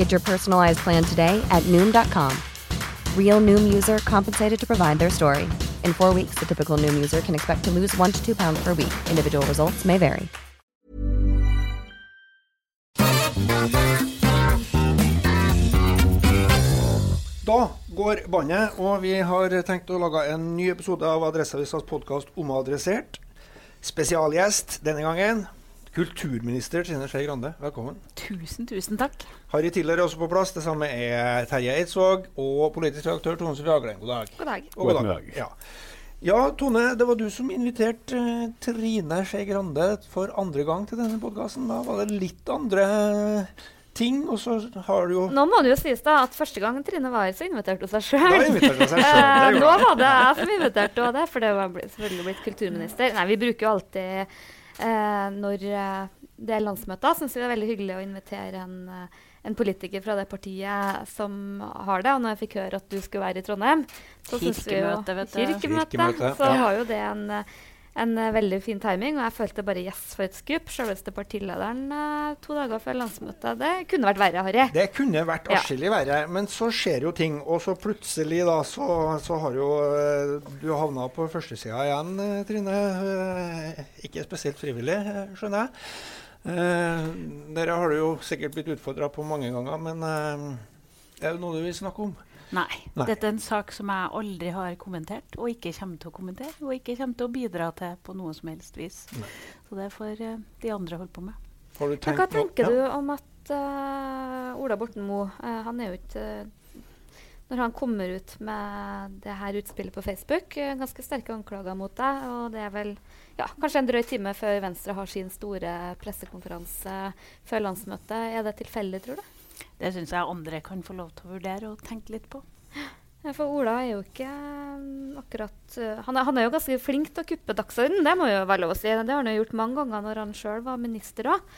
Get your personalized plan today at Noom.com. Real Noom user compensated to provide their story. In four weeks, the typical Noom user can expect to lose one to two pounds per week. Individual results may vary. Da går bandet, og vi har tenkt å lage en ny episode av Adresseavisas podkast Omadressert. Spesialgjest denne gangen kulturminister Trine Skei Grande. Velkommen. Tusen, tusen takk. Harry Tiller er også på plass. Det samme er Terje Eidsvåg og politisk redaktør Tone Sofie Aglen. God dag. God dag. Og god dag. Ja. ja, Tone, det var du som inviterte eh, Trine Skei Grande for andre gang til denne podkasten. Da var det litt andre ting, og så har du jo Nå må det jo sies da at første gang Trine var her, så inviterte hun seg sjøl. Eh, Nå var det jeg som inviterte henne, det, for det var selvfølgelig blitt kulturminister. Nei, vi bruker jo alltid eh, når eh, det er landsmøter, syns vi det er veldig hyggelig å invitere en, eh, en politiker fra det partiet som har det. Og når jeg fikk høre at du skulle være i Trondheim, så syns vi jo Kirkemøte, vet du. Kirkemøte, Kirkemøte, så ja. har jo det en eh, en uh, veldig fin timing, og jeg følte bare yes for et skup. Selveste partilederen uh, to dager før landsmøtet. Det kunne vært verre, Harry. Det kunne vært Ja. verre, men så skjer jo ting. Og så plutselig da, så, så har jo uh, du havna på førstesida igjen, Trine. Ikke spesielt frivillig, skjønner jeg. Dere har du jo sikkert blitt utfordra på mange ganger, men er det noe du vil snakke om? Nei. Nei. Dette er en sak som jeg aldri har kommentert, og ikke kommer til å kommentere. Og ikke kommer til å bidra til på noe som helst vis. Så det får eh, de andre holde på med. Har du Men tenkt hva tenker Ja. du om at uh, Ola Borten Moe uh, Han er jo ikke Når han kommer ut med det her utspillet på Facebook, ganske sterke anklager mot deg, og det er vel ja, kanskje en drøy time før Venstre har sin store pressekonferanse før landsmøtet. Er det tilfeldig, tror du? Det syns jeg andre kan få lov til å vurdere og tenke litt på. Ja, for Ola er jo ikke mm, akkurat eh, han, er, han er jo ganske flink til å kuppe dagsorden, det må jo være lov å si. Det har han jo gjort mange ganger når han sjøl var minister òg.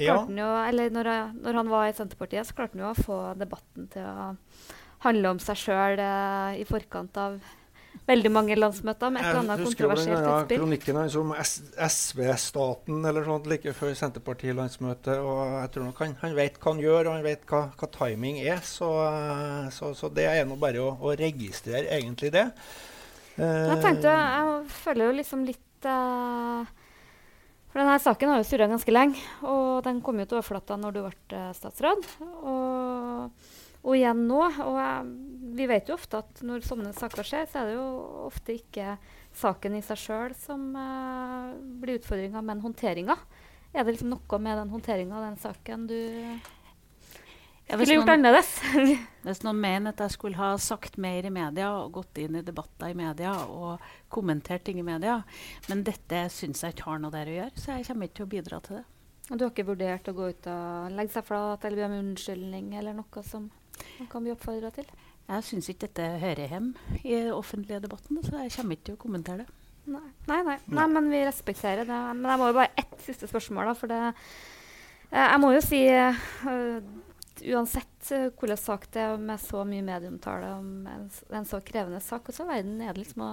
Ja. eller når, når han var i Senterpartiet, så klarte han jo å få debatten til å handle om seg sjøl eh, i forkant av veldig mange landsmøter med et eller annet husker kontroversielt blant annet utspill. kronikken hans om SV-staten eller sånt like før Senterparti-landsmøtet. og Jeg tror nok han, han vet hva han gjør, og han vet hva, hva timing er. Så, så, så det er nå bare å, å registrere egentlig det. Jeg tenkte, jeg føler jo liksom litt uh, For denne saken har jo surra ganske lenge, og den kom jo til overflata når du ble eh, statsråd. Og, og igjen nå. Og jeg, vi vet jo ofte at når sånne saker skjer, så er det jo ofte ikke saken i seg sjøl som uh, blir utfordringa, men håndteringa. Er det liksom noe med den håndteringa av den saken du Ja, skulle gjort noen- annerledes? Hvis noen mener at jeg skulle ha sagt mer i media og gått inn i debatter i media og kommentert ting i media, men dette syns jeg ikke har noe der å gjøre, så jeg kommer ikke til å bidra til det. Og du har ikke vurdert å gå ut og legge seg flat eller be om unnskyldning eller noe som man kan bli oppfordra til? Jeg syns ikke dette hører hjemme i den offentlige debatten, så jeg kommer ikke til å kommentere det. Nei, nei, nei. nei men vi respekterer det. Men jeg må jo bare ett siste spørsmål, da. For det eh, Jeg må jo si uh, Uansett uh, hvordan sak det er med så mye medieomtale om en, en så krevende sak, og så verden er det liksom å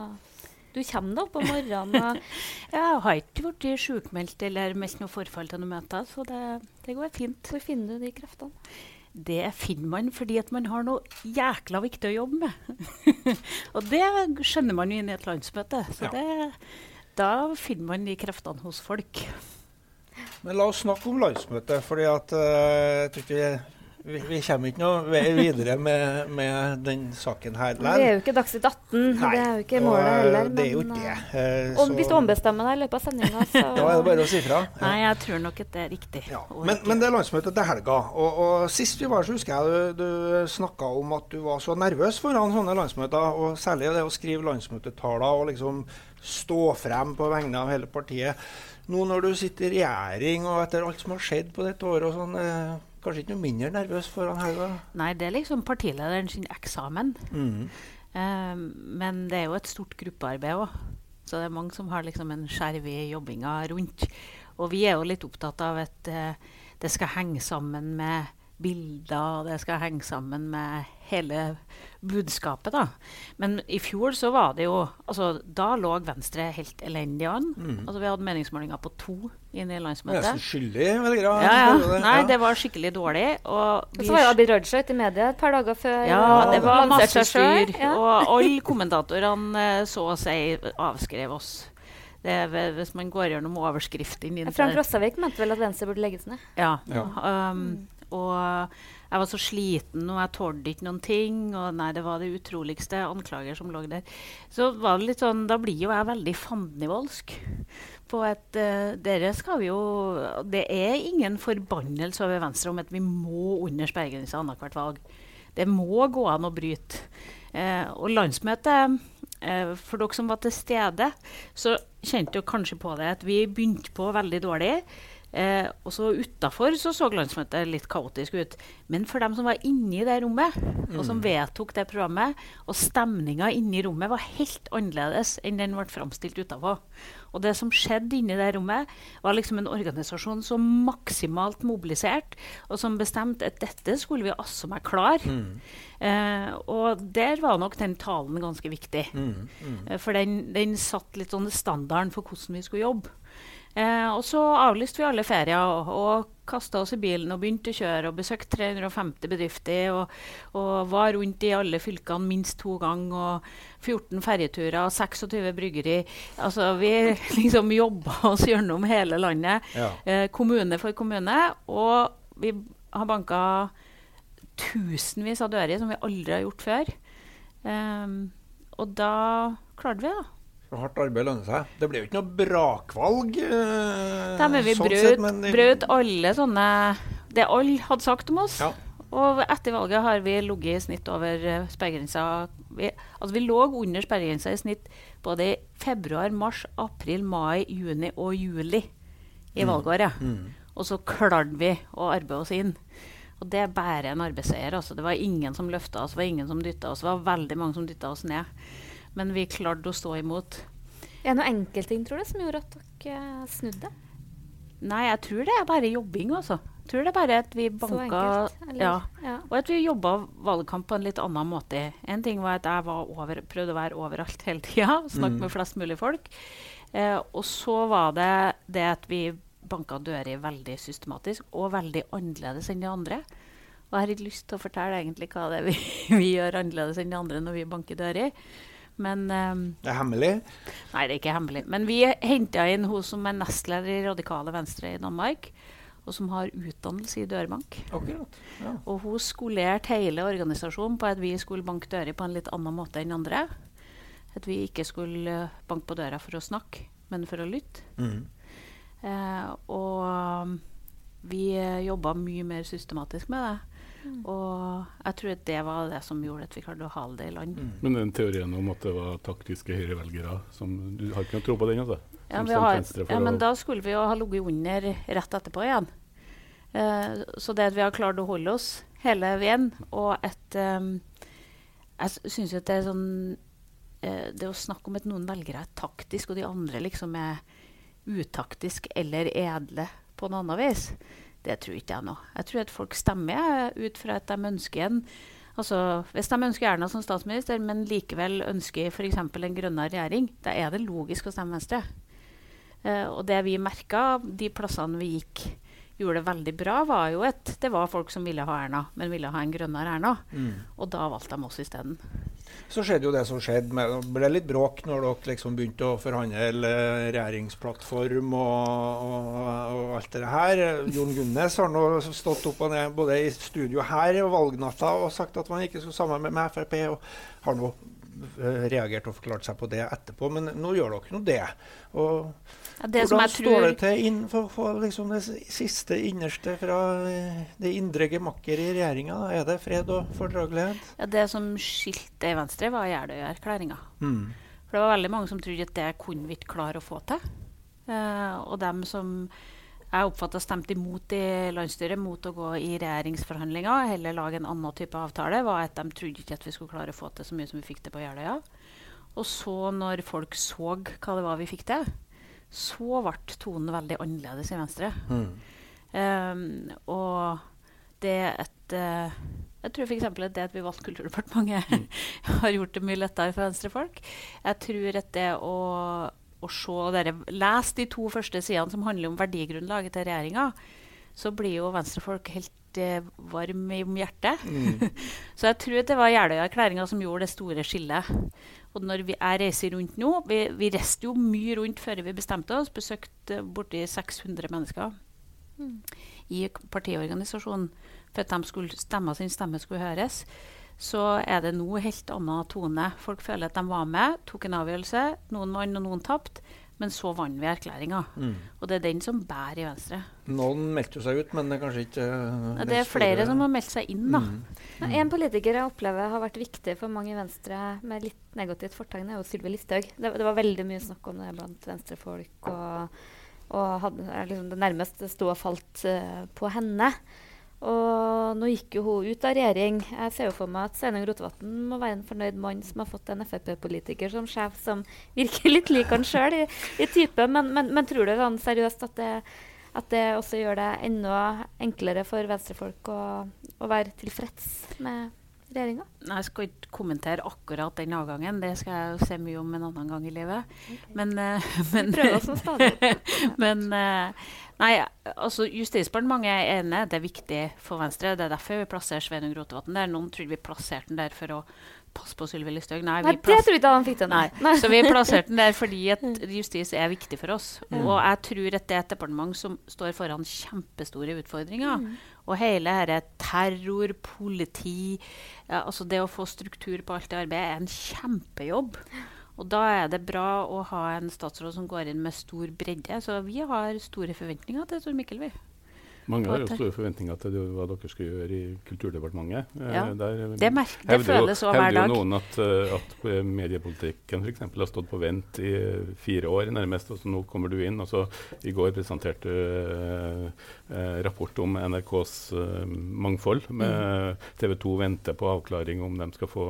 Du kommer da opp om morgenen. Og Jeg har ikke blitt sjukmeldt eller meldt noe forfall til noen møter, så det, det går fint. hvor finner du de kreftene? Det finner man fordi at man har noe jækla viktig å jobbe med. og det skjønner man jo inn i et landsmøte. Så Ja. det, da finner man de kreftene hos folk. Men la oss snakke om landsmøtet, fordi at uh, jeg tror ikke vi, vi kommer ikke noe videre med, med den saken her. Det er jo ikke Dagsnytt 18. Nei, det er jo ikke målet eh, heller. Det er jo ikke det. Uh, om, så- hvis du ombestemmer deg i løpet av sendinga, så Da er det bare å si fra. Ja. Nei, jeg tror nok at det er riktig. Ja. Men, men det er landsmøtet til helga. Og, og Sist vi var så husker jeg du, du snakka om at du var så nervøs foran sånne landsmøter. Og særlig det å skrive landsmøtetaler og liksom stå frem på vegne av hele partiet. Nå når du sitter i regjering og etter alt som har skjedd på dette året, og sånn, eh, kanskje ikke noe mindre nervøs foran helga? Nei, det er liksom partilederen sin eksamen. Mm. Eh, men det er jo et stort gruppearbeid òg. Så det er mange som har liksom en skjerv i jobbinga rundt. Og vi er jo litt opptatt av at eh, det skal henge sammen med bilder, og det skal henge sammen med hele budskapet, da. Men i fjor så var det jo Altså, da lå Venstre helt elendig an. Altså, vi hadde meningsmålinger på to inn i landsmøtet. Nesten skyldig, velgere. Ja, ja. Nei, det var skikkelig dårlig. Og Og så var jo Abid Raja ute i media et par dager før ja, det var masse styr. Ja. Og alle kommentatorene eh, så å si avskrev oss. Det er, vel- hvis man går gjennom overskriftene Frank Rossavik mente vel at Venstre burde legges ned. Ja. Ja. Um, og jeg var så sliten, og jeg tålte ikke noen ting. Og nei, det var det utroligste anklager som lå der. Så var det litt sånn, da blir jo jeg veldig fandenivoldsk. På at uh, dere skal jo Det er ingen forbannelse over Venstre om at vi må under sperregrensa annethvert valg. Det må gå an å bryte. Uh, og landsmøtet eh, For dere som var til stede, så kjente dere kanskje på det at vi begynte på veldig dårlig. Eh, og så utafor så, så landsmøtet litt kaotisk ut. Men for dem som var inni det rommet, og som vedtok det programmet, og stemninga inni rommet var helt annerledes enn den ble framstilt utapå. Og det som skjedde inni det rommet, var liksom en organisasjon som maksimalt mobiliserte, og som bestemte at dette skulle vi altså meg klare. Eh, og der var nok den talen ganske viktig. Eh, For den, den satt litt sånn standarden for hvordan vi skulle jobbe. Eh, og så avlyste vi alle ferier og, og kasta oss i bilen og begynte å kjøre og besøkte 350 bedrifter og, og var rundt i alle fylkene minst to ganger og 14 ferjeturer og 26 bryggeri. Altså vi liksom jobba oss gjennom hele landet, Ja. eh, kommune for kommune. Og vi har banka tusenvis av dører som vi aldri har gjort før. Ehm, og da klarte vi, da. Hardt arbeid lønner seg. Det ble jo ikke noe brakvalg. eh, Nei, men vi sånn brøt, sett, men det- brøt alle sånne Det alle hadde sagt om oss. Ja. Og etter valget har vi ligget i snitt over uh, sperregrensa. Vi, altså vi lå under sperregrensa i snitt både i februar, mars, april, mai, juni og juli i Mm. valgåret. Og så klarte vi å arbeide oss inn. Og det er bare en arbeidsseier. Altså. Det var ingen som løfta oss, det var ingen som dytta oss. Det var veldig mange som dytta oss ned. Men vi klarte å stå imot. Er det noen enkeltting tror du, som gjorde at dere snudde? Nei, jeg tror det er bare jobbing, altså. Jeg tror det er bare at vi Så banka enkelt? Eller? ja. ja. Og at vi jobba valgkamp på en litt annen måte. En ting var at jeg var over, prøvde å være overalt hele tida, snakke med flest mulig folk. Eh, og så var det det at vi banka dører veldig systematisk og veldig annerledes enn de andre. Og jeg har ikke lyst til å fortelle egentlig hva det er vi, vi gjør annerledes enn de andre når vi banker dører. Men um, Det er hemmelig. Nei, det er ikke hemmelig. Men vi henta inn hun som er nestleder i Radikale Venstre i Danmark, og som har utdannelse i dørbank. Akkurat. Ja. Og hun skolerte hele organisasjonen på at vi skulle banke dører på en litt annen måte enn andre. At vi ikke skulle eh, banke på døra for å snakke, men for å lytte. Mm. Eh, og um, vi uh, jobba mye mer systematisk med det. Og jeg tror at det var det som gjorde at vi klarte å hale det i land. Men den teorien om at det var taktiske høyrevelgere som, Du har ikke noe tro på den? altså? Ja, vi har, ja, men da skulle vi jo ha ligget under rett etterpå igjen. Eh, så det at vi har klart å holde oss hele veien, og at um, Jeg syns jo at det er sånn eh, Det å snakke om at noen velgere er taktisk, og de andre liksom er utaktisk eller edle på noe annet vis, det tror ikke jeg nå. Jeg tror at folk stemmer ut fra at de ønsker en Altså, Hvis de ønsker Erna som statsminister, men likevel ønsker f.eks. en grønnere regjering, da er det logisk å stemme Venstre. Uh, og det vi merka de plassene vi gikk gjorde det veldig bra, var jo at det var folk som ville ha Erna, men ville ha en grønnere Erna. Mm. Og da valgte de oss isteden. Så skjedde jo det som skjedde. Med, det ble litt bråk når dere liksom begynte å forhandle regjeringsplattform og, og, og, alt det her. Jon Gunnes har nå stått opp og ned både i studio her og valgnatta og sagt at man ikke skulle sammen med Frp. og har nå Eh, reagert og forklart seg på det etterpå, men nå gjør dere nå det. Og ja, det hvordan står det til innenfor for, for liksom det siste innerste fra eh, det indre gemakker i regjeringa? Er det fred og fordragelighet? Ja, det som skilte Venstre, var Jeløya-erklæringa. Mm. For det var veldig mange som trodde at det kunne vi ikke klare å få til. Uh, og dem som jeg oppfatta stemte imot i landsstyret mot å gå i regjeringsforhandlinger, heller lage en annen type avtale, var at de trodde ikke at vi skulle klare å få til så mye som vi fikk til på Jeløya. Og så, når folk så hva det var vi fikk til, så ble tonen veldig annerledes i Venstre. Mm. Um, og det et uh, Jeg tror f.eks. at det at vi valgte Kulturdepartementet, mm. har gjort det mye lettere for venstrefolk. Jeg tror at det å å se dere, Les de to første sidene som handler om verdigrunnlaget til regjeringa, så blir jo venstrefolk helt eh, varme om hjertet. Mm. så jeg tror det var Jeløya-erklæringa som gjorde det store skillet. Og når vi, jeg reiser rundt nå Vi, vi reiste jo mye rundt før vi bestemte oss. Besøkte borti 600 mennesker mm. i partiorganisasjonen for at de skulle stemme sin stemme skulle høres så er det nå helt annen tone. Folk føler at de var med, tok en avgjørelse. Noen vant, og noen tapte. Men så vant vi erklæringa. Mm. Og det er den som bærer i Venstre. Noen meldte seg ut, men det er kanskje ikke uh, Det er flere som har meldt seg inn, da. Mm. Mm. En politiker jeg opplever har vært viktig for mange i Venstre med litt negativt fortegn, er jo Sylvi Listhaug. Det, det, var veldig mye snakk om det blant venstrefolk. Og, og hadde, liksom det nærmeste sto og falt uh, på henne. Og nå gikk jo hun ut av regjering. Jeg ser jo for meg at Sveinung Rotevatn må være en fornøyd mann som har fått en Frp-politiker som sjef som virker litt lik han sjøl i, i, type. Men, men, men, tror du sånn seriøst at det, at det, også gjør det enda enklere for venstrefolk å, å være tilfreds med regjeringa? Jeg skal ikke kommentere akkurat den avgangen, det skal jeg jo se mye om en annen gang i livet. Okay. Men, uh, men, men uh, nei, altså Justisdepartementet er enig, det er viktig for Venstre. Det er derfor vi plasserer Sveinung Rotevatn der. Noen trodde vi plasserte den der for å passe på Sylvi Listhaug. Nei, nei det tror jeg ikke han fikk til. Nei. nei. Så vi plasserte den der fordi at justis er viktig for oss. Mm. Og jeg tror at det er et departement som står foran kjempestore utfordringer. Mm. Og hele dette terror, politi ja, altså Det å få struktur på alt det arbeidet er en kjempejobb. Og da er det bra å ha en statsråd som går inn med stor bredde. Så vi har store forventninger til Tor Mikkel, vi. Mange har jo store forventninger til hva dere skal gjøre i Kulturdepartementet. Eh, ja, Der, det, merker, det føles òg hver dag. Hevder jo noen at, eh, at mediepolitikken f.eks. har stått på vent i fire år nærmest, og så nå kommer du inn. og så I går presenterte du eh, rapport om NRKs eh, mangfold. med mm. TV 2 venter på avklaring om de skal få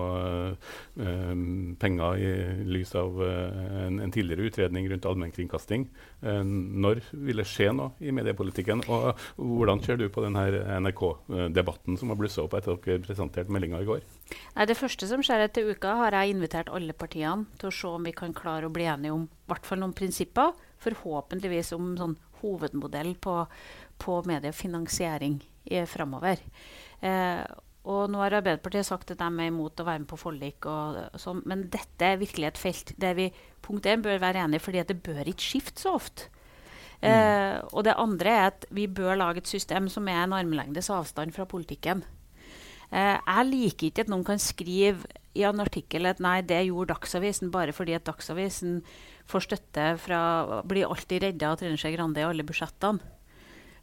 eh, penger i lys av en, en, tidligere utredning rundt allmennkringkasting. når vil det skje noe i mediepolitikken? og hvordan ser du på denne NRK-debatten som har blussa opp etter at dere presenterte meldinga i går? Nei, det første som skjer etter uka, har jeg invitert alle partiene til å se om vi kan klare å bli enige om hvert fall noen prinsipper. Forhåpentligvis om sånn hovedmodell på, på mediefinansiering framover. Eh, og nå har Arbeiderpartiet sagt at de er imot å være med på forlik. Og, sånn, men dette er virkelig et felt der vi punkt 1 bør være enige, fordi det bør ikke skifte så ofte. Mm. Eh, og det andre er at vi bør lage et system som er en armlengdes avstand fra politikken. Eh, jeg liker ikke at noen kan skrive i en artikkel at nei, det gjorde Dagsavisen bare fordi at Dagsavisen får støtte fra Blir alltid redda av Trine Skei Grande i alle budsjettene.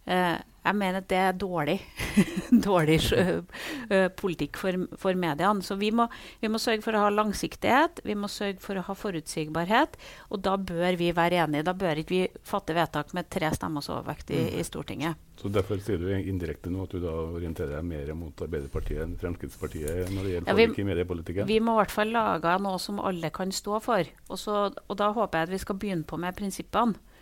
Eh, jeg mener at det er dårlig, dårlig uh, politikk for, for mediene. Så vi må, vi må, sørge for å ha langsiktighet, vi må sørge for å ha forutsigbarhet. Og da bør vi være enige. Da bør ikke vi fatte vedtak med tre stemmers overvekt i, i, Stortinget. Så Derfor sier du indirekte nå at du da orienterer deg mer mot Arbeiderpartiet enn Fremskrittspartiet når det gjelder ja, vi, i mediepolitikken? Vi må i hvert fall lage noe som alle kan stå for. Og, så, og da håper jeg at vi skal begynne på med prinsippene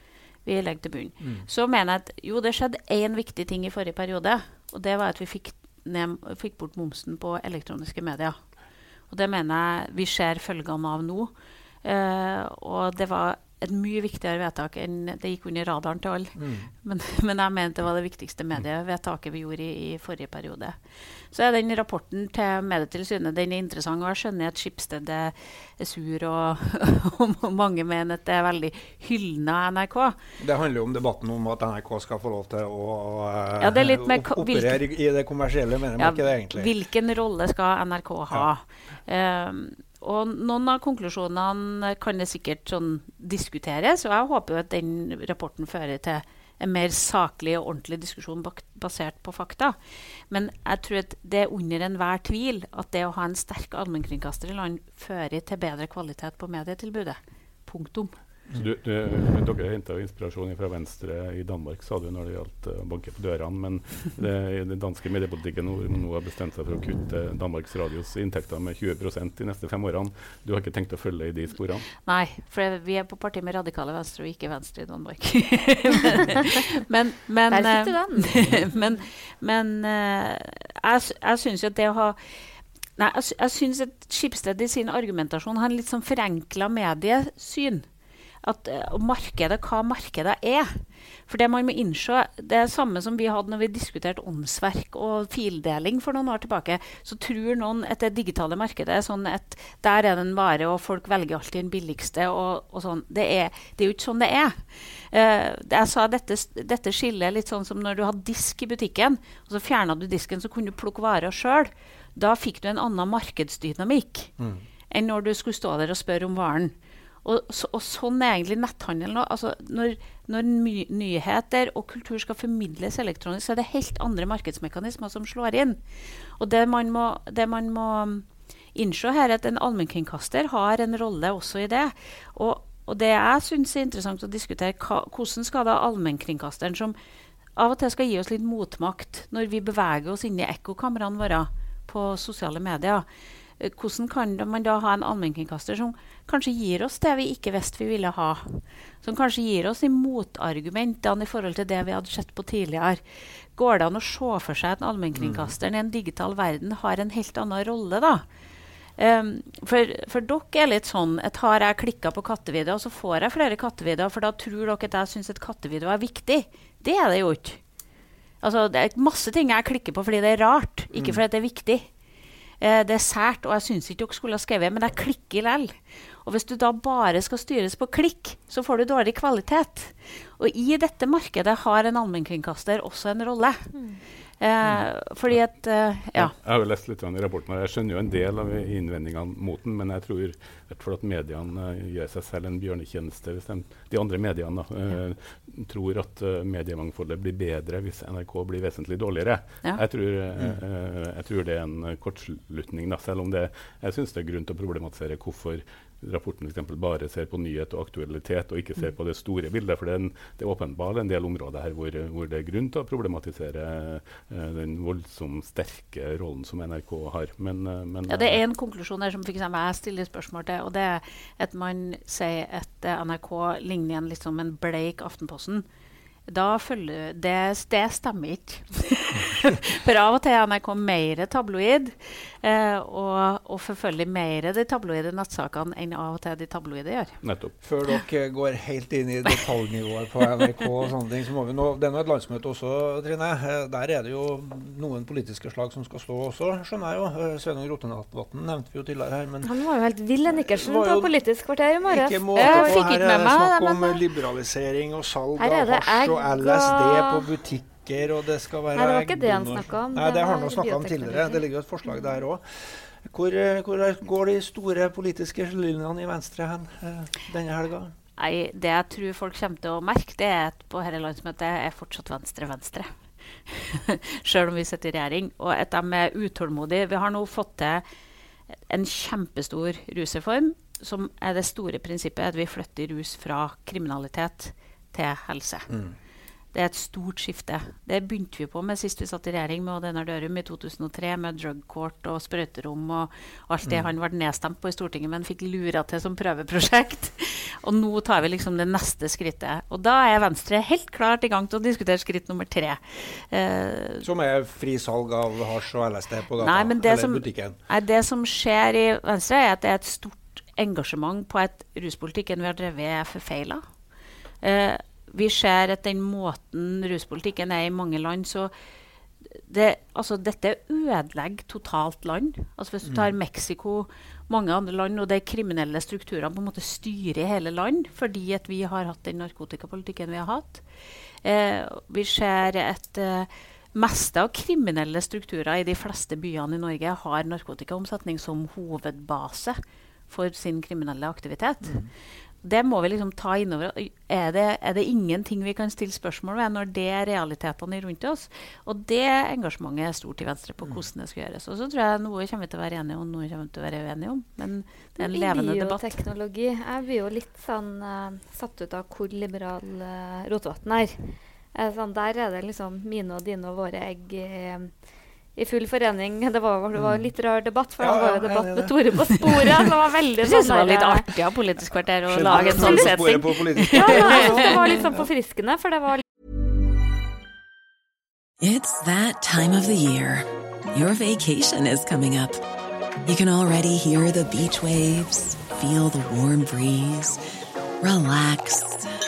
vi legger til bunn. Mm. Så mener jeg at jo, det skjedde én viktig ting i forrige periode. Og det var at vi fikk ned, fikk bort momsen på elektroniske medier. Og det mener jeg vi ser følgene av nå. Eh, og det var et mye viktigere vedtak enn det gikk under radaren til alle. Mm. Men, men, jeg mente det var det viktigste medievedtaket vi gjorde i, i, forrige periode. Så er den rapporten til Medietilsynet den er interessant. Og jeg skjønner at Skipsted er, sur, og, og, mange mener at det er veldig hyllende av NRK. Det handler jo om debatten om at NRK skal få lov til å ja, operere i det kommersielle, mener ja, ikke det egentlig? Hvilken rolle skal NRK ha? Ja. Um, og noen av konklusjonene kan det sikkert sånn diskuteres, og jeg håper jo at den rapporten fører til en mer saklig og ordentlig diskusjon basert på fakta. Men jeg tror at det er under enhver tvil at det å ha en sterk allmennkringkaster i land fører til bedre kvalitet på medietilbudet. Punktum. Du, du, dere henta inspirasjon fra Venstre i Danmark, sa du, når det gjaldt å banke på dørene. Men det, den danske mediepolitikken nå, nå har bestemt seg for å kutte Danmarks Radios inntekter med 20% de neste fem årene. Du har ikke tenkt å følge i de sporene? Nei, for vi er på parti med radikale Venstre og ikke Venstre i Danmark. men, men, Der sitter den. men, men uh, jeg, jeg syns jo at det å ha Nei, jeg, jeg syns at Skipsted i sin argumentasjon har en litt sånn forenkla mediesyn at, uh, markedet, hva markedet er. For det man må innse, det er det samme som vi hadde når vi diskuterte åndsverk og fildeling for noen år tilbake. Så tror noen at det digitale markedet er sånn at der er det en vare, og folk velger alltid den billigste. og, og sånn. Det er, det er, jo ikke sånn det er. Uh, jeg sa dette, dette skiller litt sånn som når du hadde disk i butikken, og så fjerna du disken, så kunne du plukke varer sjøl. Da fikk du en annen markedsdynamikk mm. enn når du skulle stå der og spørre om varen. Og, så, og, sånn er egentlig netthandel nå. Altså, når, når nyheter og kultur skal formidles elektronisk, så er det helt andre markedsmekanismer som slår inn. Og det man må, det man må innse her, er at en allmennkringkaster har en rolle også i det. Og, og det jeg syns er interessant å diskutere, hva, hvordan skal da allmennkringkasteren, som av og til skal gi oss litt motmakt når vi beveger oss inn i ekkokameraene våre på sosiale medier, hvordan kan man da ha en allmennkringkaster som kanskje gir oss det vi ikke visste vi ville ha? Som kanskje gir oss de motargumentene i forhold til det vi hadde sett på tidligere? Går det an å se for seg at allmennkringkasteren i en digital verden har en helt annen rolle, da? Um, for, for, dere er litt sånn at har jeg klikka på kattevideoer, så får jeg flere kattevideoer, for da tror dere at jeg syns at kattevideo er viktig. Det er det jo ikke. Altså, det er masse ting jeg klikker på fordi det er rart, ikke mm. fordi det er viktig. Eh, det er sært, og jeg syns ikke dere skulle ha skrevet, men jeg klikker likevel. Og hvis du da bare skal styres på klikk, så får du dårlig kvalitet. Og i dette markedet har en allmennkringkaster også en rolle. Mm. Eh, fordi at eh, ja. Jeg har jo lest litt i rapporten, og jeg skjønner jo en del av innvendingene mot den, men jeg tror at mediene uh, gjør seg selv en bjørnetjeneste hvis de, de andre mediene uh, ja. tror at uh, mediemangfoldet blir bedre hvis NRK blir vesentlig dårligere. Ja. Jeg, tror, mm. jeg, tror, det er en kortslutning, da, selv om det, jeg syns det er grunn til å problematisere hvorfor rapporten eksempel, bare ser på nyhet og aktualitet og ikke ser mm. på det store bildet. For det er, en, det er åpenbart en del områder her hvor, hvor, det er grunn til å problematisere uh, den voldsomt sterke rollen som NRK har. Men, uh, men, ja, det er en konklusjon der som for jeg stiller spørsmål til. og det er at Man sier at NRK ligner igjen litt som en bleik Aftenposten. Da følger det, det stemmer ikke. For av og til er NRK mer tabloid. Eh, og, og forfølger mer de tabloide nettsakene enn av og til de tabloide gjør. Nettopp. Før dere går helt inn i detaljnivået på NRK, og sånne ting, så må vi nå, det er nå et landsmøte også, Trine. Eh, der er det jo noen politiske slag som skal stå også, skjønner jeg jo. Eh, Sveinung Rotevatn nevnte vi jo tidligere her. Men Han var jo helt vill, Nikkersen, på Politisk kvarter i morges. Ikke måte på. Her er det snakk om liberalisering og salg av hasj og LSD på butikker, og det skal være Nei, det var ikke det han snakka om. Nei, det har han snakka om tidligere. Det ligger jo et forslag der òg. Hvor, eh, hvor, går de store politiske linjene i Venstre hen eh, denne helga? Nei, Det jeg tror folk kommer til å merke, det er at på dette landsmøtet er fortsatt Venstre Venstre. Sjøl om vi sitter i regjering. Og at de er utålmodige. Vi har nå fått til en kjempestor rusreform, som er det store prinsippet at vi flytter rus fra kriminalitet til helse. Mm. Det er et stort skifte. Det begynte vi på med sist vi satt i regjering med Odd Einar Dørum i 2003, med drug court og sprøyterom og alt det Mm. han ble nedstemt på i Stortinget, men fikk lura til som prøveprosjekt. Og nå tar vi liksom det neste skrittet. Og da er Venstre helt klart i gang til å diskutere skritt nummer tre. Eh, Som er fri salg av hasj og LSD på gata Nei, eller som, butikken. nei, det som skjer i Venstre, er at det er et stort engasjement på at ruspolitikken vi har drevet, er forfeila. Eh, vi ser at den måten ruspolitikken er i mange land, så det, altså, Dette ødelegger totalt land. Altså Hvis du tar Mexico, mange andre land, og de kriminelle strukturene på en måte styrer hele land fordi at vi har hatt den narkotikapolitikken vi har hatt. Eh, vi ser at eh, meste av kriminelle strukturer i de fleste byene i Norge har narkotikaomsetning som hovedbase for sin kriminelle aktivitet. Det må vi liksom ta innover. Er det, er det ingenting vi kan stille spørsmål ved når det er realitetene rundt oss? Og det engasjementet er stort i Venstre på hvordan det skal gjøres. Og så tror jeg noe kommer vi til å være enige om, noe kommer vi til å være uenige om. Men det er en I levende debatt. bioteknologi Jeg blir jo litt sånn uh, satt ut av hvor liberal uh, Rotevatn er. Uh, sånn, der er det liksom mine og dine og våre egg i, i full forening. Det var, det var en litt rar debatt, for Ja, det var ja, jo debatt med. Tore på sporet. Det var veldig sånn det var litt der, artig av Politisk kvarter å lage en sånn setting. på Ja, synes det var litt sånn forfriskende, for det var It's that time of the year. Your vacation is coming up. You can already hear the beach waves, feel the warm breeze, relax,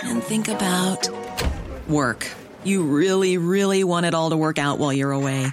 and think about work. You really, really want it all to work out while you're away.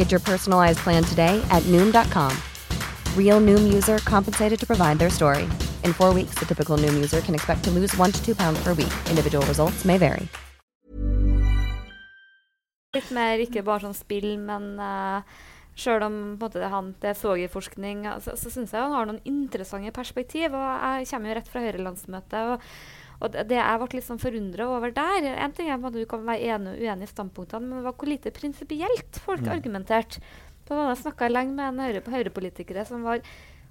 Get your personalized plan today at Noom.com. Real Noom user compensated to provide their story. In four weeks, the typical Noom user can expect to lose one to two pounds per week. Individual results may vary. litt mer ikke bare sånn spill, men uh, sjøl om måte, det, han, det er sogerforskning, så, så syns jeg han har noen interessante perspektiv. og Jeg kommer jo rett fra Høyre-landsmøtet. Og det det jeg ble litt sånn forundra over der En ting er at du kan være enig og uenig i standpunktene, men det var hvor lite prinsipielt folk argumenterte. Jeg snakka jeg lenge med en høyre, høyrepolitikere som var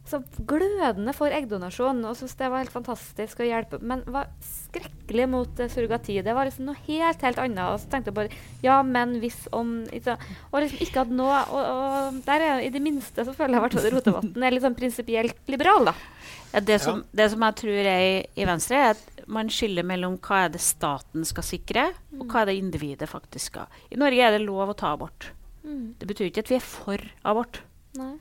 så glødende for eggdonasjon og syntes det var helt fantastisk å hjelpe, men var skrekkelig mot uh, surrogati. Det var liksom noe helt helt annet. Og så tenkte jeg bare ja, men hvis om ikke? Og liksom ikke hatt noe Og, og der er i det minste så føler jeg at Rotevatn er litt sånn prinsipielt liberal, da. Ja, det, som, det som jeg tror er i, i Venstre, er at man skiller mellom hva er det staten skal sikre, og hva er det individet faktisk skal. I Norge er det lov å ta abort. Det betyr ikke at vi er for abort. Nei.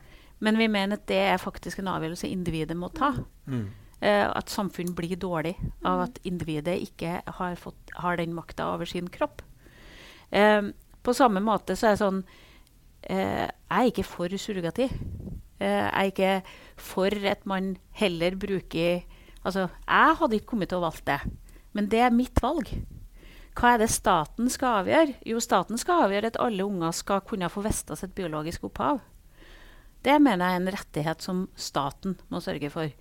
Men vi mener at det er faktisk en avgjørelse individet må ta. Uh, at samfunn blir dårlig av at individet ikke har, fått, har den makta over sin kropp. Uh, på samme måte så er det sånn uh, Jeg er ikke for surrogati. Eh, jeg er ikke for at man heller bruker Altså, jeg hadde ikke kommet til å valgt det, men det er mitt valg. Hva er det staten skal avgjøre? Jo, staten skal avgjøre at alle unger skal kunne få vite sitt biologiske opphav. Det mener jeg er en rettighet som staten må sørge for.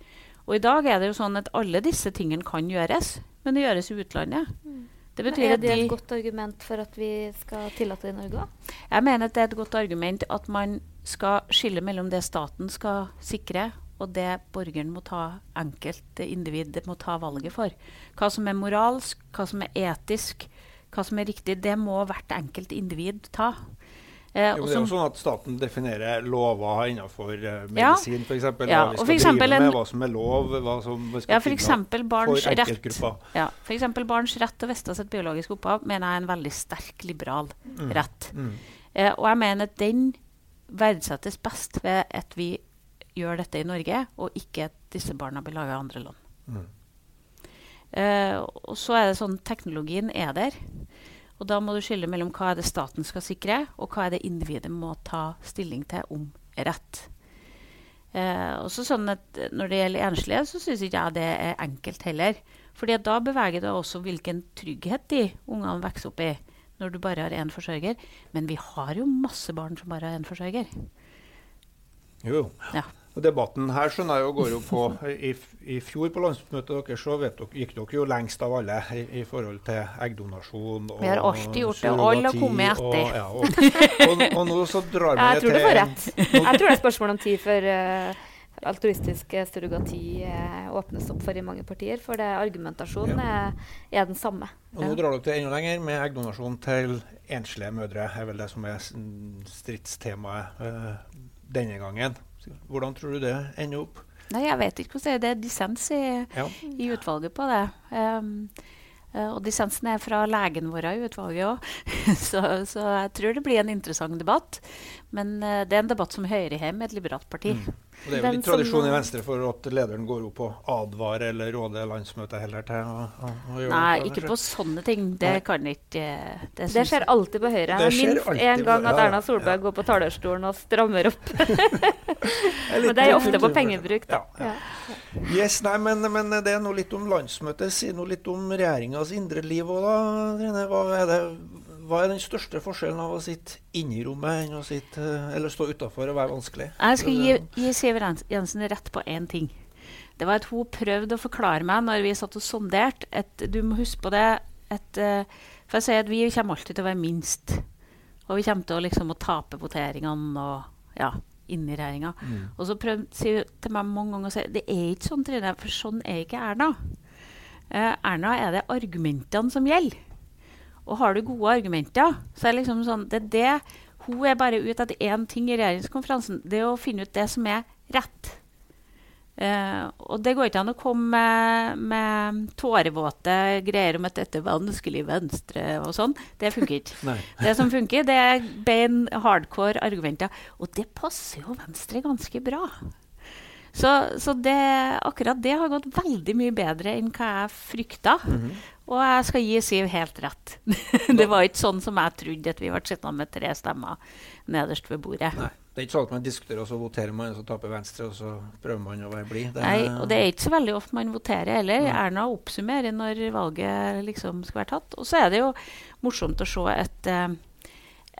Og i dag er det jo sånn at alle disse tingene kan gjøres, men det gjøres i utlandet. Mm. Det Men betyr er det de et godt argument for at vi skal tillate det i Norge òg? Jeg mener at det er et godt argument at man skal skille mellom det staten skal sikre, og det borgeren må ta enkelte individ må ta valget for. Hva som er moralsk, hva som er etisk, hva som er riktig, det må hvert enkelt individ ta. Eh, Jo, det er jo sånn at Staten definerer lover innenfor eh, Ja. medisin, f.eks. Ja, Hva vi skal drive med, hva som er lov, hva som vi skal Ja, for finne barns for rett. enkeltgrupper. Ja, f.eks. barns rett til å vite sitt biologiske opphav mener jeg er en veldig sterk liberal Mm. rett. Mm. Eh, og jeg mener at den verdsettes best ved at vi gjør dette i Norge, og ikke at disse barna blir laga i andre land. Mm. Eh, og så er det sånn teknologien er der. Og da må du skille mellom hva er det staten skal sikre, og hva er det individet må ta stilling til om rett. Eh, også sånn at Når det gjelder enslige, så syns ikke jeg det er enkelt heller. Fordi da beveger det også hvilken trygghet de ungene vokser opp i når du bare har én forsørger. Men vi har jo masse barn som bare har én forsørger. Jo. Ja. Og Debatten her skjønner jeg jo går jo på I, i fjor på landsmøtet deres så dere, gikk dere jo lengst av alle i, i forhold til eggdonasjon og Vi har alltid gjort det, alle har kommet etter. Og, ja, og, og, og nå så drar vi Jeg det tror du til får rett. Jeg tror det er spørsmål om tid før uh, altruistisk eh, surrogati eh, åpnes opp for i mange partier. For det, argumentasjonen er, er den samme. Og nå drar dere til enda lenger med eggdonasjon til enslige mødre. er vel det som er stridstemaet øh, denne gangen. Hvordan tror du det ender opp? Nei, jeg vet ikke hvordan det er. Det er dissens i, Ja. i utvalget på det. Um, og dissensen er fra legen vår i utvalget òg. så, så jeg tror det blir en interessant debatt. Men det er en debatt som hører hjemme i et liberalt parti. Og det er jo litt tradisjon i Venstre for at lederen går opp og advarer eller råder landsmøtet heller til å, å, å gjøre Nei, ikke på sånne ting. Det Nei. kan ikke Det, Det skjer jeg- alltid på Høyre. Det Minst én en gang at ja, ja, Erna Solberg ja. går på talerstolen og strammer opp. Men det er jo ofte på pengebruk. Da. Ja, Yes, nei, men, men det er noe litt om landsmøtet. Si noe litt om regjeringas indre liv òg, da. Trine. Hva er, det, hva er den største forskjellen av å sitte inne i rommet enn å sitte, eh, eller stå utafor og være vanskelig? Jeg skal gi, gi Siver Jensen rett på én ting. Det var at hun prøvde å forklare meg når vi satt og sonderte, at du må huske på det at eh, For jeg sier at vi kommer alltid til å være minst. Og vi kommer til å, liksom, å tape voteringene og ja, inni regjeringa. Og så prøvde Siv til meg mange ganger å si det er ikke sånn, Trine, for sånn er ikke Erna. Eh, Erna er det argumentene som gjelder. Og har du gode argumenter, så er det liksom sånn Det er det Hun er bare ute etter én ting i regjeringskonferansen. Det er å finne ut det som er rett. Uh, og det går ikke an å komme med, med tårevåte greier om at dette er vanskelig venstre og sånn. Det funker ikke. Det som funker, det er bein hardcore argumenter. Og det passer jo Venstre ganske bra. Så, så det, akkurat det har gått veldig mye bedre enn hva jeg frykta. Mhm. Og jeg skal gi Siv helt rett. det var ikke sånn som jeg trodde, at vi ble sittende med tre stemmer nederst ved bordet. Nei. Det er ikke sånn at man diskuterer, og så voterer man, og så taper Venstre, og så prøver man å være blid. Er- Nei, og det er ikke så veldig ofte man voterer heller. Erna oppsummerer når valget liksom skal være tatt. Og så er det jo morsomt å se at, eh,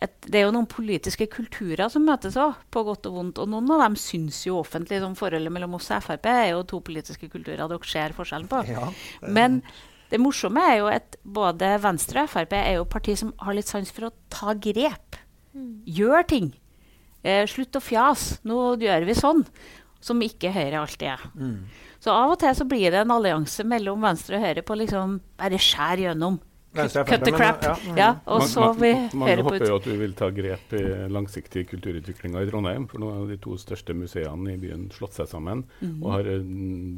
at det er jo noen politiske kulturer som møtes òg, på godt og vondt. Og noen av dem syns jo offentlig, som forholdet mellom oss og Frp er jo to politiske kulturer dere ser forskjellen på. Ja, det- Men det morsomme er jo at både Venstre og Frp er jo partier som har litt sans for å ta grep. Gjør ting. Eh, slutt å fjase. Nå gjør vi sånn. Som ikke Høyre alltid er. Så av og til så blir det en allianse mellom Venstre og Høyre på liksom bare skjær gjennom. Cut the crap. ja. Ja, og så vi Mange hører på håper jo at du vil ta grep i langsiktig kulturutviklinga i Trondheim. For nå har de to største museene i byen slått seg sammen Mhm. og har eh,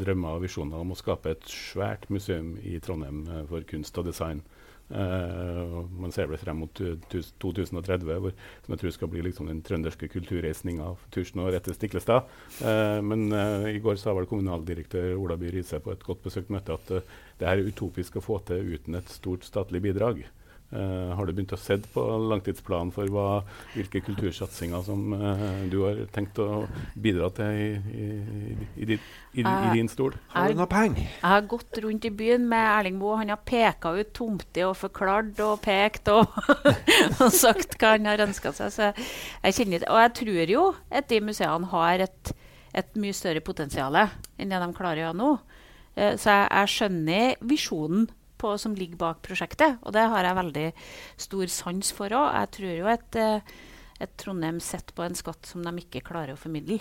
drømmer og visjoner om å skape et svært museum i Trondheim eh, for kunst og design. Uh, man ser vel frem mot 2030, hvor, som jeg tror skal bli liksom den trønderske kulturreisninga av 1000 år etter Stiklestad. Uh, men uh, i går sa vel kommunaldirektør Ola By Riise på et godt besøkt møte at det her er utopisk å få til uten et stort statlig bidrag. Uh, har du begynt å se på langtidsplanen for hva, hvilke kultursatsinger som uh, du har tenkt å bidra til i, i, i, din, i, i din stol? Har du noe penger? Jeg har gått rundt i byen med Erling Moe. Han har peka ut tomter og forklart og pekt og, og sagt hva han har ønska seg. Så jeg kjenner, og jeg tror jo at de museene har et, et mye større potensial enn det de klarer å gjøre nå. Eh, Så jeg, jeg skjønner visjonen på, som ligger bak prosjektet, og det har jeg veldig stor sans for òg. Jeg tror jo at, eh, at Trondheim sitter på en skatt som de ikke klarer å formidle.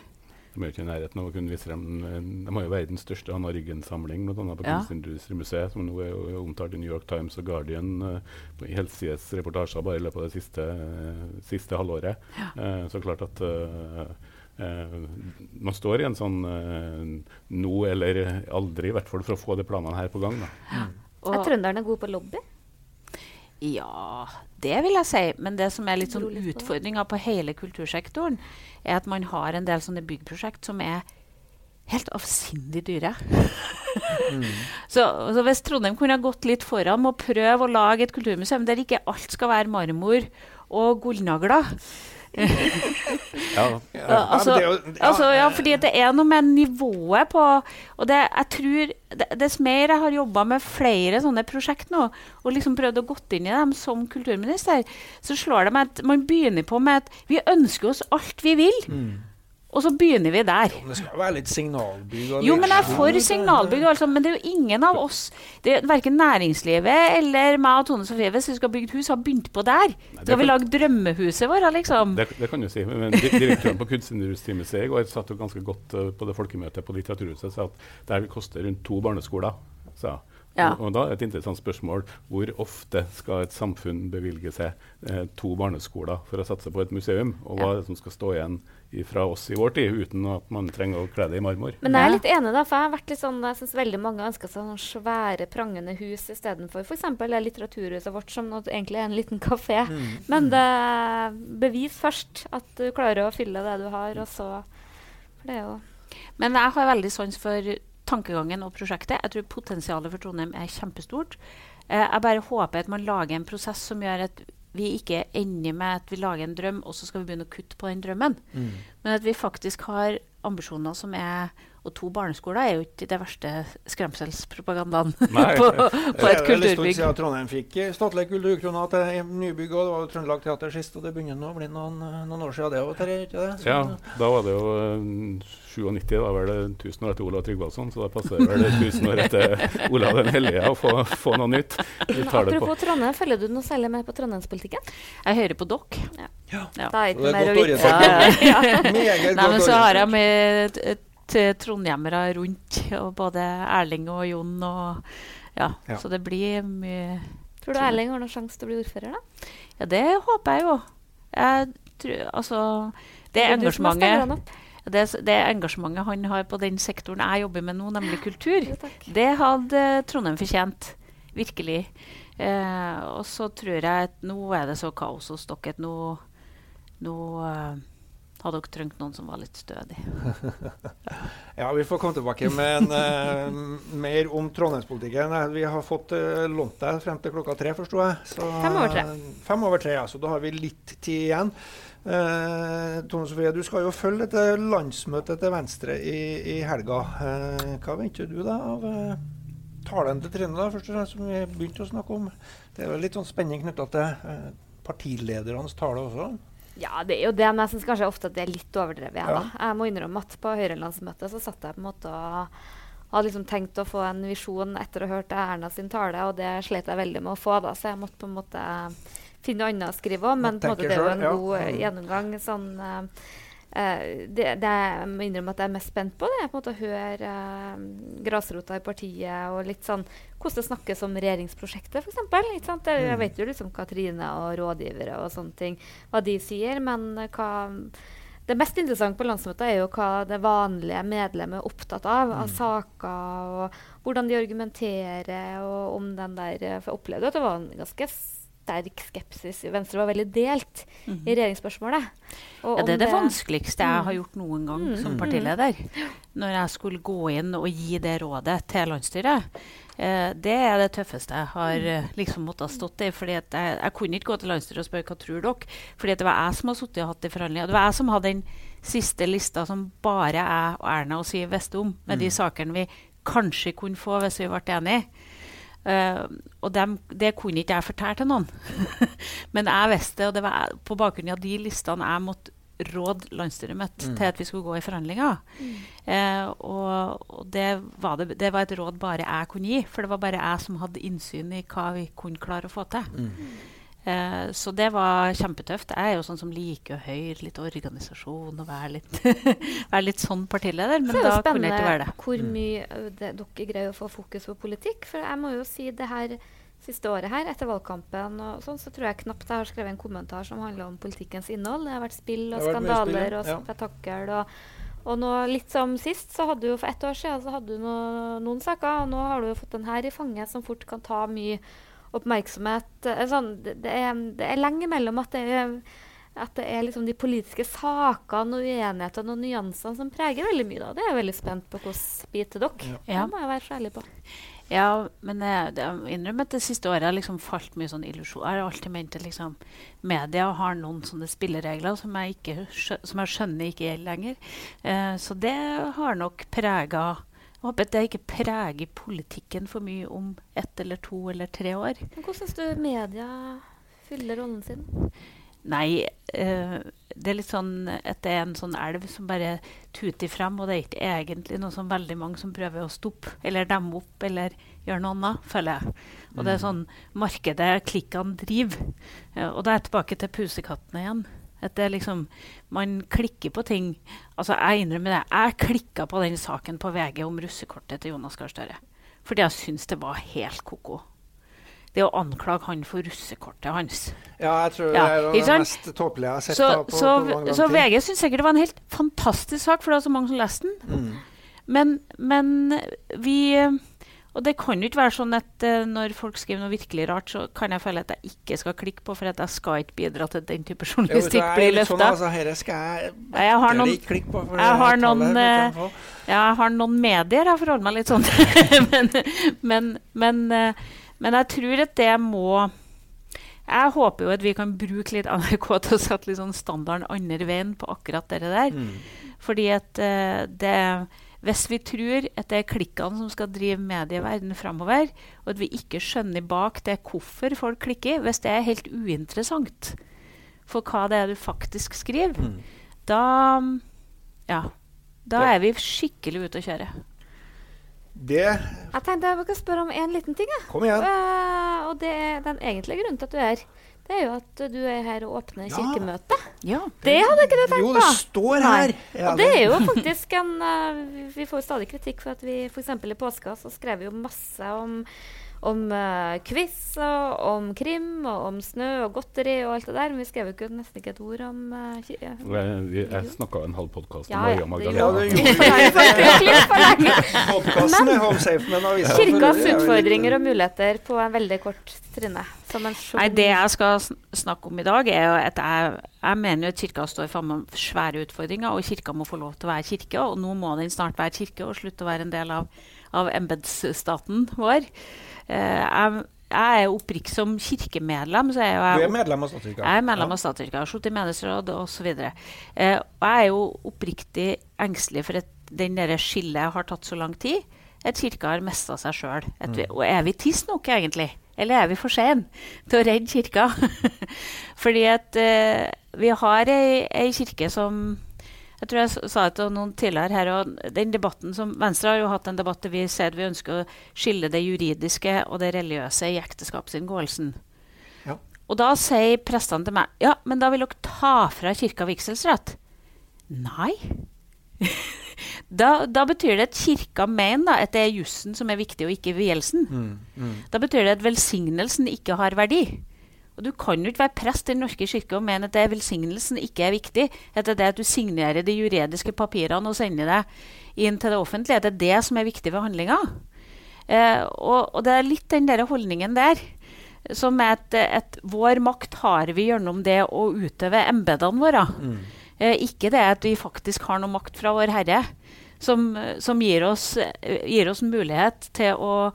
De er ikke i nærheten av å kunne vise frem eh, De har jo verdens største Hanna Ryggen-samling, bl.a. på Ja. Kunstindustrimuseet, som nå er omtalt i New York Times og Guardian uh, i helsides reportasjer bare i løpet av det siste, uh, siste halvåret. Eh, så klart at eh, eh, man står i en sånn eh, nå eller aldri, i hvert fall for å få de planene her på gang. Da. Er trønderne gode på lobby? Ja, det vil jeg si. Men det som er litt sånn utfordringa på hele kultursektoren, er at man har en del sånne byggprosjekt som er helt avsindig dyre. så, så hvis Trondheim kunne ha gått litt foran med å prøve å lage et kulturmuseum der ikke alt skal være marmor og gullnagler Ja, Ja, altså, jo- altså, ja, fordi det er noe med nivået på Og det, jeg tror det, Dess mer jeg har jobba med flere sånne prosjekt nå, og liksom prøvd å gått inn i dem som kulturminister, så slår det meg at man begynner på med at vi ønsker oss alt vi vil. Og så begynner vi der. Men Det skal være litt signalbygg. Jo, men jeg er for show, signalbygg, altså, men det er jo ingen av oss det er Verken næringslivet eller meg og Tone Sofie, hvis vi skal bygge hus, har begynt på der. det Skal vi lage drømmehuset vårt, liksom? det, det kan du si. Men direktøren på Kunstindustrimuseet i går satt jo ganske godt eh, på det folkemøtet på Litteraturhuset sa at det her vil koste rundt to barneskoler. sa. Ja. Og, og da er et interessant spørsmål hvor ofte skal et samfunn bevilge seg eh, to barneskoler for å satse på et museum, og hva er det som skal stå igjen fra oss i vår tid, uten at man trenger å kle det i marmor? Men jeg er litt enig, da, for jeg har vært litt sånn, jeg synes veldig mange ønsker seg sånn svære, prangende hus istedenfor f.eks. litteraturhuset vårt, som egentlig er en liten kafé. Men det bevis først at du klarer å fylle det du har, og så For det er jo Men jeg har veldig sans for tankegangen og prosjektet. Jeg tror potensialet for Trondheim er kjempestort. Eh, jeg bare håper at man lager en prosess som gjør at vi ikke ender med at vi lager en drøm, og så skal vi begynne å kutte på den drømmen. Men at vi faktisk har ambisjoner som er Og to barneskoler er jo ikke det verste skremselspropagandaen Nei. på, på et er kulturbygg. siden Trondheim fikk statlig statlige kulturkroner til nybygg. og Det var jo Trøndelag Teater sist, og det begynner nå å bli noen, eh, noen år siden det òg, Terje? ikke det? Så- Ja, da var det jo eh, 97, da var det 1000 år etter Olav Tryggvason, så da passer det vel 1000 år etter Olav den hellige å få, få noe nytt. Vi tar det på. Apropos Trondheim, følger du noe særlig med på trondheimspolitikken? Jeg hører på dere. Da er ikke det er mer å vite. orientert. Ja, ja. Meget godt så har jeg med trondhjemmere rundt, og både Erling og Jon og Ja, Ja. så det blir mye Tror du Erling har noen sjanse til å bli ordfører, da? Ja, det håper jeg jo. Jeg tror Altså, det Er engasjementet det, det engasjementet han har på den sektoren jeg jobber med nå, nemlig kultur, Jo, det hadde Trondheim fortjent. Virkelig. Eh, og så tror jeg at nå er det så kaos hos dere at nå, nå eh, hadde dere trengt noen som var litt stødig. Ja, Vi får komme tilbake med en, uh, mer om trondheimspolitikken. Eh, Vi har fått uh, lånt deg frem til klokka tre, forsto jeg. Så, Fem over tre. Fem over tre, ja, så da har vi litt tid igjen. Uh, Tone Sofie, du skal jo følge dette landsmøtet til Venstre i, i helga. Uh, hva venter du da av eh, talen til Trine, da, først og fremst, som vi begynte å snakke om? Det er jo litt sånn spenning knytta til eh, partiledernes tale også. Ja, det er jo det, men jeg syns kanskje ofte at det er litt overdrevet. jeg, Ja. Jeg må innrømme at på Høyre-landsmøtet så satt jeg på en måte og hadde liksom tenkt å få en visjon etter å ha hørt Erna sin tale, og det slet jeg veldig med å få, da, så jeg måtte på en måte finne noe annet å skrive om. Men på en måte, det er jo en god eh, Mm. gjennomgang. sånn... eh, Eh, det, det jeg må innrømme at jeg er mest spent på, det er på en måte å høre uh, grasrota i partiet og litt sånn hvordan det snakkes om regjeringsprosjektet, f.eks. Jeg Mm. vet jo liksom hva Trine og rådgivere og sånne ting hva de sier, men eh, hva det mest interessante på landsmøtet er jo hva det vanlige medlemmet er opptatt av, av saker, og hvordan de argumenterer, og om den der For jeg opplevde at det var en ganske sterk skepsis. Venstre var veldig delt i regjeringsspørsmålet. Og Ja, det er det vanskeligste jeg har gjort noen gang Mm. som partileder. Når jeg skulle gå inn og gi det rådet til landsstyret. Eh, det er det tøffeste jeg har eh, liksom måttet ha stått i. fordi at jeg, jeg kunne ikke gå til landsstyret og spørre hva tror dere. fordi at det var jeg som har sittet og hatt de forhandlingene. Det var jeg som hadde den siste lista som bare jeg og Erna og Siv visste om, med de sakene vi kanskje kunne få hvis vi ble enige. Eh, og dem, det kunne ikke jeg fortelle til noen. Men jeg visste det, og det var på bakgrunn av de listene jeg måtte råde landsstyret mitt til at vi skulle gå i forhandlinger. Eh, og og det, var det, det var et råd bare jeg kunne gi, for det var bare jeg som hadde innsyn i hva vi kunne klare å få til. Eh, så det var kjempetøft. Jeg er jo sånn som liker å høre litt organisasjon og være litt, være litt sånn partileder, men da kunne jeg ikke være det. hvor mye det, dere greier å få fokus på politikk. For jeg må jo si det her siste året her, etter valgkampen, og sånn, så tror jeg knapt jeg har skrevet en kommentar som handler om politikkens innhold. Det har vært spill og mye spill, skandaler ja. og spetakkel. Og, og nå, litt som sist, så hadde du jo for ett år siden så hadde du noe, noen saker, og nå har du jo fått den her i fanget som fort kan ta mye oppmerksomhet. Eh, Sånn, det, er, det er lenge mellom at det er at det er liksom de politiske sakene og uenighetene og nyansene som preger veldig mye. da. Det er jeg veldig spent på hvordan blir til dere. Ja. Det må jeg være så ærlig på. Ja, men jeg, jeg innrømmer at det siste året har liksom falt mye sånn illusjon. Jeg har alltid ment at liksom, media har noen sånne spilleregler som jeg, ikke, som jeg skjønner ikke gjelder lenger. Eh, så det har nok prega håper at det ikke preger politikken for mye om ett eller to eller tre år. Men hvordan syns du media fyller rollen sin? Nei, eh, det er litt sånn at det er en sånn elv som bare tuter frem, og det er ikke egentlig noe som veldig mange som prøver å stoppe eller demme opp eller gjøre noe annet, føler jeg. Og det er sånn markedet, klikkene, driver. Eh, og da er jeg tilbake til pusekattene igjen. At det liksom Man klikker på ting. Altså, jeg innrømmer det. Jeg klikka på den saken på VG om russekortet til Jonas Gahr Støre. Fordi jeg syns det var helt ko-ko. Det å anklage han for russekortet hans. Ja, jeg tror Ja, det er det mest tåpelige jeg har sett. Så, på, så, på mange så. VG syns sikkert det var en helt fantastisk sak, for det var så mange som leste den. Mm. Men, men vi Og det kan jo ikke være sånn at uh, når folk skriver noe virkelig rart, så kan jeg føle at jeg ikke skal klikke på, for at jeg skal ikke bidra til at den type journalistikk blir løfta. sånn, altså, Herre skal jeg jeg har noen- ikke klikke på. For jeg har noen, eh, jeg har noen medier jeg forholder meg litt sånn men, men, men, uh, men jeg tror at det må Jeg håper jo at vi kan bruke litt NRK til å sette litt sånn standarden andre veien på akkurat det der. Mm. Fordi at det Hvis vi tror at det er klikkene som skal drive medieverdenen framover, og at vi ikke skjønner bak det hvorfor folk klikker, hvis det er helt uinteressant for hva det er du faktisk skriver, Mm. da Ja. Da er vi skikkelig ute å kjøre. Det Jeg tenkte jeg kan spørre om en liten ting. Ja. Kom igjen. Uh, og det er den egentlige grunnen til at du er her. Det er jo at du er her og åpner Ja. kirkemøte. Ja. Det hadde ikke du tenkt på. Jo, det står her. Ja, Og det er jo faktisk en eh, vi- Vi får stadig kritikk for at vi f.eks. i påska så skrev vi jo masse om, om uh, quiz og om krim og om snø og godteri og alt det der. Men vi skrev jo ikke, nesten ikke et ord om uh, ja. Jeg, vi- jeg snakka en halv podkast om Maria det Ja, Magdalena. det gjorde. Podkasten er home safe, men avisa Kirkas er utfordringer og muligheter på en veldig kort trinne. Som en. Nei, det jeg skal snakke om i dag, er jo at jeg, jeg mener jo at kirka står foran svære utfordringer, og kirka må få lov til å være kirke. Og nå må den snart være kirke og slutte å være en del av, av embetsstaten vår. Eh, jeg, jeg er oppriktig som kirkemedlem. så er jeg, Du er medlem av Statskirka? Jeg er medlem av statskirka, har sittet i menighetsråd osv. Eh, og jeg er jo oppriktig engstelig for at den der skillet har tatt så lang tid. At kirka har mista seg sjøl. Og er vi tidsnok, egentlig? Eller er vi for sene til å redde kirka? Fordi at eh, vi har ei, ei kirke som jeg tror jeg sa det til noen tidligere her, og den debatten som Venstre har jo hatt en debatt der vi sier vi ønsker å skille det juridiske og det religiøse i ekteskapsinngåelsen. Ja. Og da sier prestene til meg ja, men da vil dere ta fra kirka vigselsrett. Nei. da, da, betyr det at kirka mener at det er jussen som er viktig, og ikke vielsen. Mm, mm. Da betyr det at velsignelsen ikke har verdi. Og Du kan jo ikke være prest i Den norske kirke og mene at det velsignelsen ikke er viktig. At det er det at du signerer de juridiske papirene og sender det inn til det offentlige. Det er det som er viktig ved handlinga. Eh, og, og, det er litt den der holdningen der som er at, at, vår makt har vi gjennom det å utøve embetene våre. Mm. Eh, ikke det at vi faktisk har noe makt fra Vår Herre, som, som gir, oss, gir, oss, mulighet til å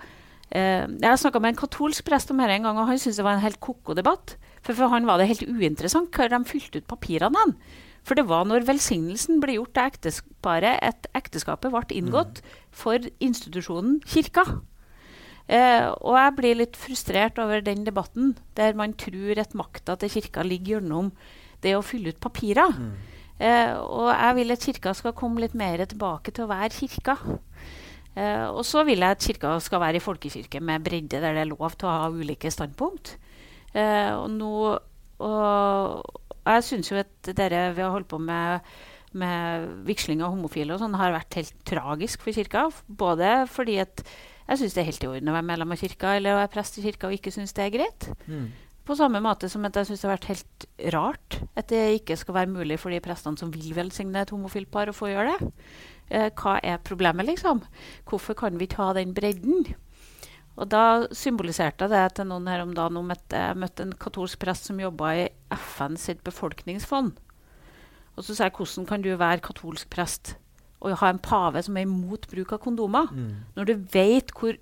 eh, Jeg snakka med en katolsk prest om dette en gang, og han syntes det var en helt ko-ko debatt. For for han var det helt uinteressant hvor de fylte ut papirene hen. For det var når velsignelsen ble gjort til ekteparet, at ekteskapet ble inngått mm. for institusjonen kirka. Eh, og jeg blir litt frustrert over den debatten, der man tror at makta til kirka ligger gjennom det å fylle ut papirer. Mm. Eh, og jeg vil at kirka skal komme litt mer tilbake til å være kirka. Eh, og så vil jeg at kirka skal være i folkekirke med bredde, der det er lov til å ha ulike standpunkt. Eh, og nå og jeg syns jo at dere vi har holdt på med, med vigsling av homofile og sånn, har vært helt tragisk for kirka. Både fordi at jeg syns det er helt i orden å være medlem av kirka eller å være prest i kirka og ikke synes det er greit. Mm. På samme måte som at jeg syns det har vært helt rart at det ikke skal være mulig for de prestene som vil velsigne et homofilt par, å få gjøre det. Eh, hva er problemet, liksom? Hvorfor kan vi ikke ha den bredden? Og da symboliserte jeg det til noen her om dagen om at jeg møtte en katolsk prest som jobba i FN sitt befolkningsfond. Og så sa jeg hvordan kan du være katolsk prest og ha en pave som er imot bruk av kondomer, mm. når du vet hvor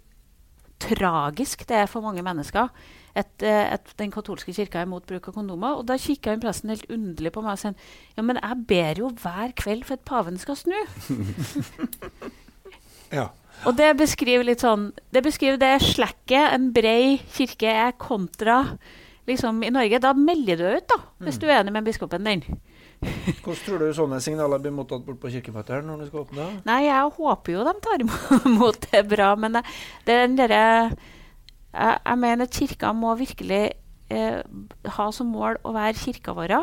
tragisk det er for mange mennesker at, eh, at, den katolske kirka er imot bruk av kondomer. Og da kikka presten helt underlig på meg og sa ja, men jeg ber jo hver kveld for at paven skal snu. ja. Og det beskriver litt sånn Det beskriver det slekket en brei kirke er kontra liksom i Norge. Da melder du ut, da, hvis du er enig med biskopen din. Hvordan tror du sånne signaler blir mottatt bort på kirkefatteren når du skal åpne? Nei, jeg håper jo de tar imot det bra, men det, det er den derre jeg, jeg, mener kirka må virkelig eh, ha som mål å være kirka vår.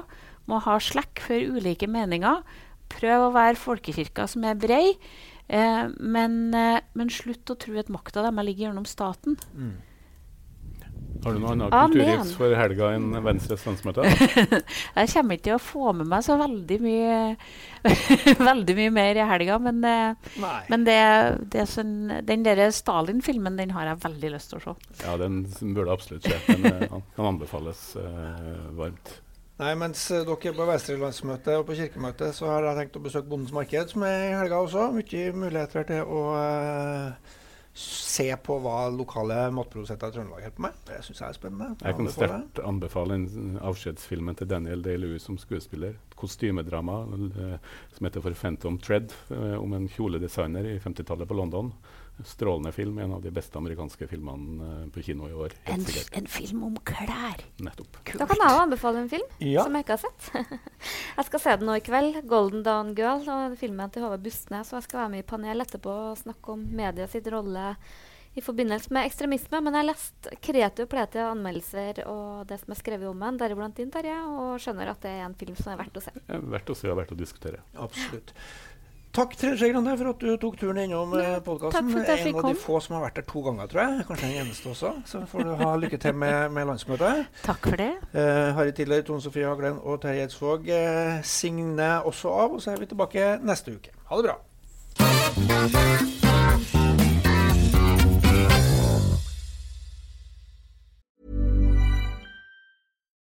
Må ha slekk for ulike meninger. Prøv å være folkekirka som er brei. Eh, men, eh, men, slutt å tro at makta deres ligger gjennom staten. Mm. Har du noe annet kulturtips for helga enn Venstres landsmøte? jeg kommer ikke til å få med meg så veldig mye, veldig mye mer i helga. Men, eh, men det, det sånn, den der Stalin-filmen den har jeg veldig lyst til å se. Ja, den burde absolutt skje. Den eh, kan anbefales uh, varmt. Nei, Mens dere er på Venstre-landsmøte og på kirkemøte, så har jeg tenkt å besøke Bondens Marked, som er i helga også. Mye muligheter til å uh, se på hva lokale matprodusenter i Trøndelag holder på med. Det syns jeg er spennende. Jeg kan sterkt anbefale avskjedsfilmen til Daniel Day-Lewis som skuespiller. Et kostymedrama uh, som heter for Phantom Tread, uh, om en kjoledesigner i 50-tallet på London. Strålende film. En av de beste amerikanske filmene uh, på kino i år. En, en, film om klær! Nettopp. Kult. Da kan jeg anbefale en film ja. som jeg ikke har sett. jeg skal se den nå i kveld. 'Golden Dawn Girl'. og Filmen til Håvard Bustnes. Og jeg skal være med i panel etterpå og snakke om media sitt rolle i forbindelse med ekstremisme. Men jeg har lest kreative plete anmeldelser og det som er skrevet om den, deriblant din, Terje, og skjønner at det er en film som er verdt å se. Verdt å se og verdt å diskutere. Absolutt. Takk Trine Skei Grande for at du tok turen innom ja, eh, podkasten. En av de få som har vært der to ganger, tror jeg. Kanskje den eneste også. Så får du ha lykke til med, med landsmøtet. Takk for det. Eh, Harry Tiller, Tone Sofie Haglen og Terje Eidsvåg eh, signer også av. Og så er vi tilbake neste uke. Ha det bra.